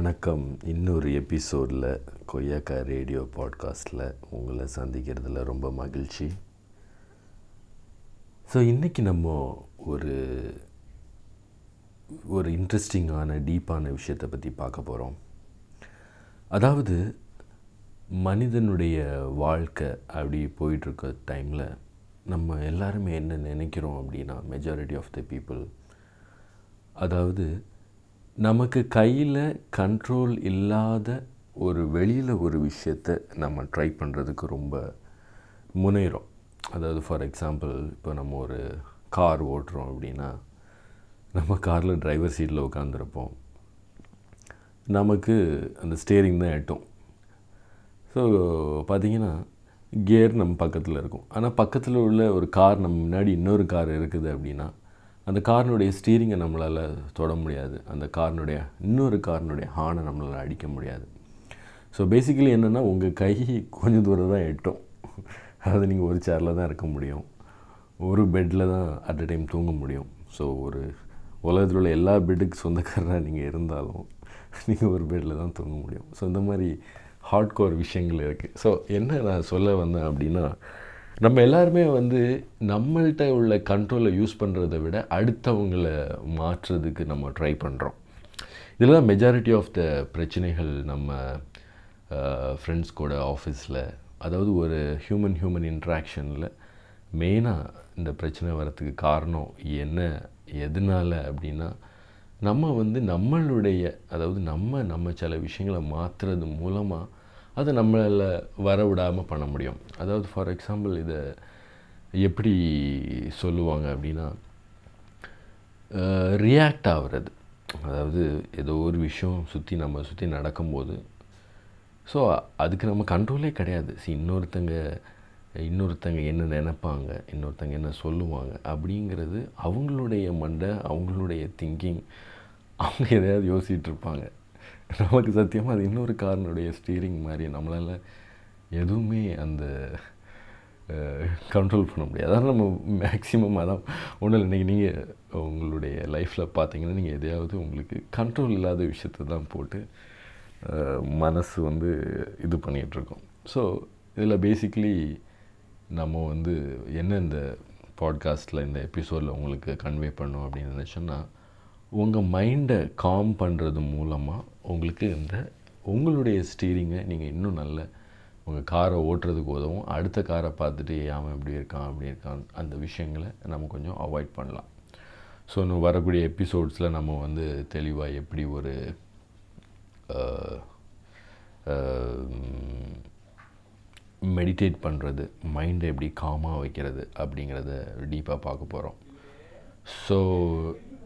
வணக்கம். இன்னொரு எபிசோடில் கொய்யாக்கா ரேடியோ பாட்காஸ்ட்டில் உங்களை சந்திக்கிறதுல ரொம்ப மகிழ்ச்சி. ஸோ இன்றைக்கி நம்ம ஒரு ஒரு இன்ட்ரெஸ்டிங்கான டீப்பான விஷயத்தை பற்றி பார்க்க போகிறோம் அதாவது மனிதனுடைய வாழ்க்கை அப்படி போயிட்டுருக்க டைமில் நம்ம எல்லாருமே என்ன நினைக்கிறோம் அப்படின்னா மெஜாரிட்டி ஆஃப் த பீப்புள் அதாவது நமக்கு கையில் கண்ட்ரோல் இல்லாத ஒரு வெளியில் ஒரு விஷயத்தை நம்ம ட்ரை பண்ணுறதுக்கு ரொம்ப முன்னேறோம் அதாவது ஃபார் எக்ஸாம்பிள் இப்போ நம்ம ஒரு கார் ஓட்டுறோம் அப்படின்னா நம்ம காரில் டிரைவர் சீட்டில் உட்காந்துருப்போம் நமக்கு அந்த ஸ்டேரிங் தான் எட்டும். ஸோ பார்த்திங்கன்னா கியர் நம்ம பக்கத்தில் இருக்கும். ஆனால் பக்கத்தில் உள்ள ஒரு கார் நம்ம முன்னாடி இன்னொரு கார் இருக்குது அப்படின்னா அந்த காரினுடைய ஸ்டீரிங்கை நம்மளால் தொட முடியாது. அந்த காரினுடைய இன்னொரு காரினுடைய ஹானை நம்மளால் அடிக்க முடியாது. ஸோ பேசிக்கலி என்னென்னா உங்கள் கை கொஞ்சம் தூரம் தான் எட்டும். அதாவது நீங்கள் ஒரு சேரில் தான் இருக்க முடியும். ஒரு பெட்டில் தான் அட் அ டைம் தூங்க முடியும். ஸோ ஒரு உலகத்தில் உள்ள எல்லா பெட்டுக்கு சொந்தக்காரராக நீங்கள் இருந்தாலும் நீங்கள் ஒரு பெட்டில் தான் தூங்க முடியும். ஸோ இந்த மாதிரி ஹார்ட் கோர் விஷயங்கள் இருக்குது ஸோ என்ன நான் சொல்ல வந்தேன் அப்படின்னா நம்ம எல்லாருமே வந்து நம்மள்கிட்ட உள்ள கண்ட்ரோலை யூஸ் பண்ணுறதை விட அடுத்தவங்களை மாற்றுறதுக்கு நம்ம ட்ரை பண்ணுறோம் இதில் தான் மெஜாரிட்டி ஆஃப் த பிரச்சனைகள் நம்ம ஃப்ரெண்ட்ஸ் கூட ஆஃபீஸில் அதாவது ஒரு ஹியூமன் ஹியூமன் இன்ட்ராக்ஷனில் மெயினாக இந்த பிரச்சனை வரத்துக்கு காரணம் என்ன எதனால் அப்படின்னா நம்ம வந்து நம்மளுடைய அதாவது நம்ம நம்ம சில விஷயங்களை மாற்றுறது மூலமாக அதை நம்மளால் வர விடாமல் பண்ண முடியும். அதாவது ஃபார் எக்ஸாம்பிள் இதை எப்படி சொல்லுவாங்க அப்படின்னா ரியாக்ட் ஆகிறது. அதாவது ஏதோ ஒரு விஷயம் சுற்றி நம்ம சுற்றி நடக்கும்போது ஸோ அதுக்கு நம்ம கண்ட்ரோலே கிடையாது. சி இன்னொருத்தங்க இன்னொருத்தங்க என்ன நினைப்பாங்க இன்னொருத்தங்க என்ன சொல்லுவாங்க அப்படிங்கிறது அவங்களுடைய மண்டை அவங்களுடைய திங்கிங் அவங்க எதையாவது யோசிச்சுட்டு இருப்பாங்க. நமக்கு சத்தியமாக அது இன்னொரு காரனுடைய ஸ்டீரிங் மாதிரி. நம்மளால் எதுவுமே அந்த கண்ட்ரோல் பண்ண முடியாது. அதான் நம்ம மேக்ஸிமம் அதான். ஒன்றும் இன்றைக்கி நீங்கள் உங்களுடைய லைஃப்பில் பார்த்தீங்கன்னா நீங்கள் எதையாவது உங்களுக்கு கண்ட்ரோல் இல்லாத விஷயத்தை தான் போட்டு மனசு வந்து இது பண்ணிகிட்ருக்கோம் ஸோ இதில் பேசிக்கலி நம்ம வந்து என்ன இந்த பாட்காஸ்ட்டில் இந்த எபிசோடில் உங்களுக்கு கன்வே பண்ணோம் அப்படின்னு நினச்சோன்னா உங்கள் மைண்டை காம் பண்ணுறது மூலமாக உங்களுக்கு இந்த உங்களுடைய ஸ்டீரிங்கை நீங்கள் இன்னும் நல்ல உங்கள் காரை ஓட்டுறதுக்கு உதவும். அடுத்த காரை பார்த்துட்டு ஏன் இப்படி இருக்கான் அப்படி இருக்கான். அந்த விஷயங்களை நம்ம கொஞ்சம் அவாய்ட் பண்ணலாம். ஸோ இன்னும் வரக்கூடிய எபிசோட்ஸில் நம்ம வந்து தெளிவாக எப்படி ஒரு மெடிடேட் பண்ணுறது மைண்டை எப்படி காமாக வைக்கிறது அப்படிங்கிறத டீப்பாக பார்க்க போகிறோம் ஸோ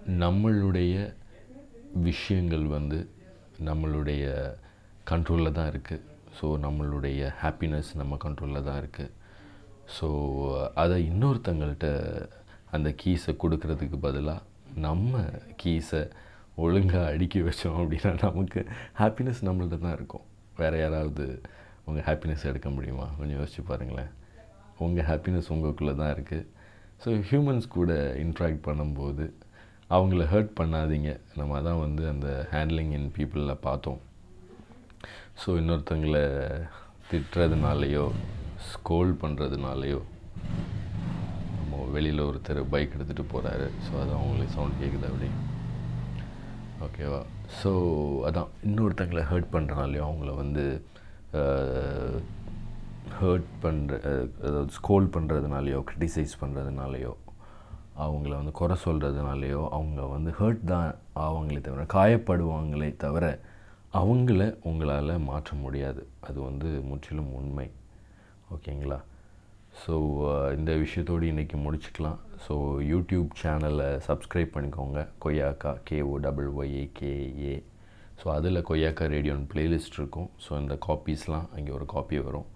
நம்மளுடைய விஷயங்கள் வந்து நம்மளுடைய கண்ட்ரோலில் தான் இருக்குது ஸோ நம்மளுடைய ஹாப்பினஸ் நம்ம கண்ட்ரோலில் தான் இருக்குது ஸோ அதை இன்னொருத்தங்கள்கிட்ட அந்த கீஸை கொடுக்கறதுக்கு பதிலாக நம்ம கீஸை ஒழுங்காக அடுக்கி வச்சோம் அப்படின்னா நமக்கு ஹாப்பினஸ் நம்மள்ட்ட தான் இருக்கும். வேறு யாராவது உங்கள் ஹாப்பினஸ் எடுக்க முடியுமா? கொஞ்சம் யோசிச்சு பாருங்களேன். உங்கள் ஹாப்பினஸ் உங்களுக்குள்ளே தான் இருக்குது ஸோ ஹியூமன்ஸ் கூட இன்ட்ராக்ட் பண்ணும்போது அவங்கள ஹர்ட் பண்ணாதீங்க. நம்ம தான் வந்து அந்த ஹேண்ட்லிங் இன் பீப்புளில் பார்த்தோம். ஸோ இன்னொருத்தங்களை திட்டுறதுனாலையோ ஸ்கோல் பண்ணுறதுனாலையோ நம்ம வெளியில் ஒருத்தர் பைக் எடுத்துகிட்டு போகிறாரு ஸோ அது அவங்களுக்கு சவுண்ட் கேட்குது அப்படி. ஓகேவா ஸோ அதான். இன்னொருத்தங்களை ஹர்ட் பண்ணுறனாலையோ அவங்கள வந்து ஹர்ட் பண்ணுற அதாவது ஸ்கோல் பண்ணுறதுனாலையோ க்ரிட்டிசைஸ் பண்ணுறதுனாலையோ அவங்கள வந்து குறை சொல்கிறதுனாலையோ அவங்க வந்து ஹர்ட் தான் ஆவாங்களே தவிர காயப்படுவாங்களே தவிர அவங்கள உங்களால் மாற்ற முடியாது. அது வந்து முற்றிலும் உண்மை. ஓகேங்களா ஸோ uh, இந்த விஷயத்தோடு இன்றைக்கி முடிச்சுக்கலாம். ஸோ யூடியூப் சேனலை சப்ஸ்கிரைப் பண்ணிக்கோங்க. கொய்யாக்கா K O double Y A K A so அதில் கொய்யாக்கா ரேடியோன்னு ப்ளேலிஸ்ட் இருக்கும். ஸோ இந்த காப்பீஸ்லாம் அங்கே ஒரு காப்பி வரும்.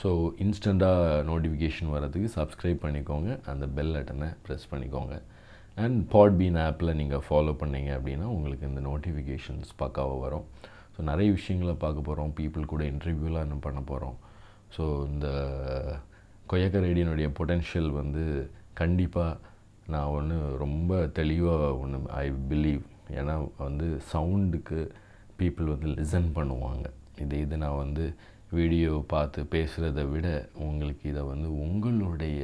ஸோ இன்ஸ்டண்ட்டாக நோட்டிஃபிகேஷன் வரதுக்கு சப்ஸ்கிரைப் பண்ணிக்கோங்க. அந்த பெல் பட்டனை ப்ரெஸ் பண்ணிக்கோங்க. அண்ட் பாட்பீன் ஆப்பில் நீங்கள் ஃபாலோ பண்ணீங்க அப்படின்னா உங்களுக்கு இந்த நோட்டிஃபிகேஷன்ஸ் பக்காவாக வரும். ஸோ நிறைய விஷயங்களை பார்க்க போகிறோம் பீப்புள் கூட இன்டர்வியூலாம் என்ன பண்ண போகிறோம் ஸோ இந்த கொயக்க ரேடியனுடைய பொட்டென்ஷியல் வந்து கண்டிப்பாக நான் ஒன்று ரொம்ப தெளிவாக ஒன்று ஐ பிலீவ் ஏன்னா வந்து சவுண்டுக்கு பீப்புள் வந்து லிசன் பண்ணுவாங்க. இது இது நான் வந்து வீடியோ பார்த்து பேசுகிறத விட உங்களுக்கு இதை வந்து உங்களுடைய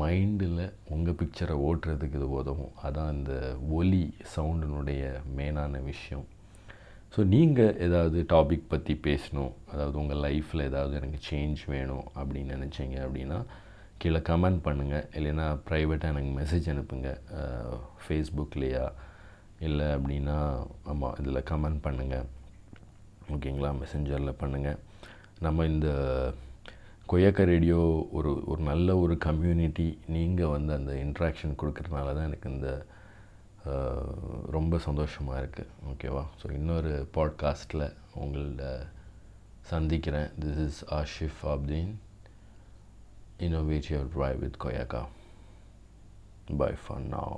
மைண்டில் உங்கள் பிக்சரை ஓட்டுறதுக்கு இது உதவும். அதான் இந்த ஒலி சவுண்டினுடைய மெயினான விஷயம். ஸோ நீங்கள் ஏதாவது டாபிக் பற்றி பேசணும். அதாவது உங்கள் லைஃப்பில் ஏதாவது எனக்கு சேஞ்ச் வேணும் அப்படின்னு நினச்சிங்க அப்படின்னா கீழே கமெண்ட் பண்ணுங்கள் இல்லைன்னா ப்ரைவேட்டாக எனக்கு மெசேஜ் அனுப்புங்க. ஃபேஸ்புக்லேயா இல்லை அப்படின்னா ஆமாம் இதில் கமெண்ட் பண்ணுங்கள் ஓகேங்களா? மெசஞ்சரில் பண்ணுங்கள் நம்ம இந்த கொய்யாக்கா ரேடியோ ஒரு ஒரு நல்ல ஒரு கம்யூனிட்டி நீங்கள் வந்து அந்த இன்ட்ராக்ஷன் கொடுக்குறதுனால தான் எனக்கு இந்த ரொம்ப சந்தோஷமாக இருக்குது ஓகேவா ஸோ இன்னொரு பாட்காஸ்ட்டில் உங்கள்ட சந்திக்கிறேன். This is Ashif Abdeen innovate your drive with Koyaka. Bye for now.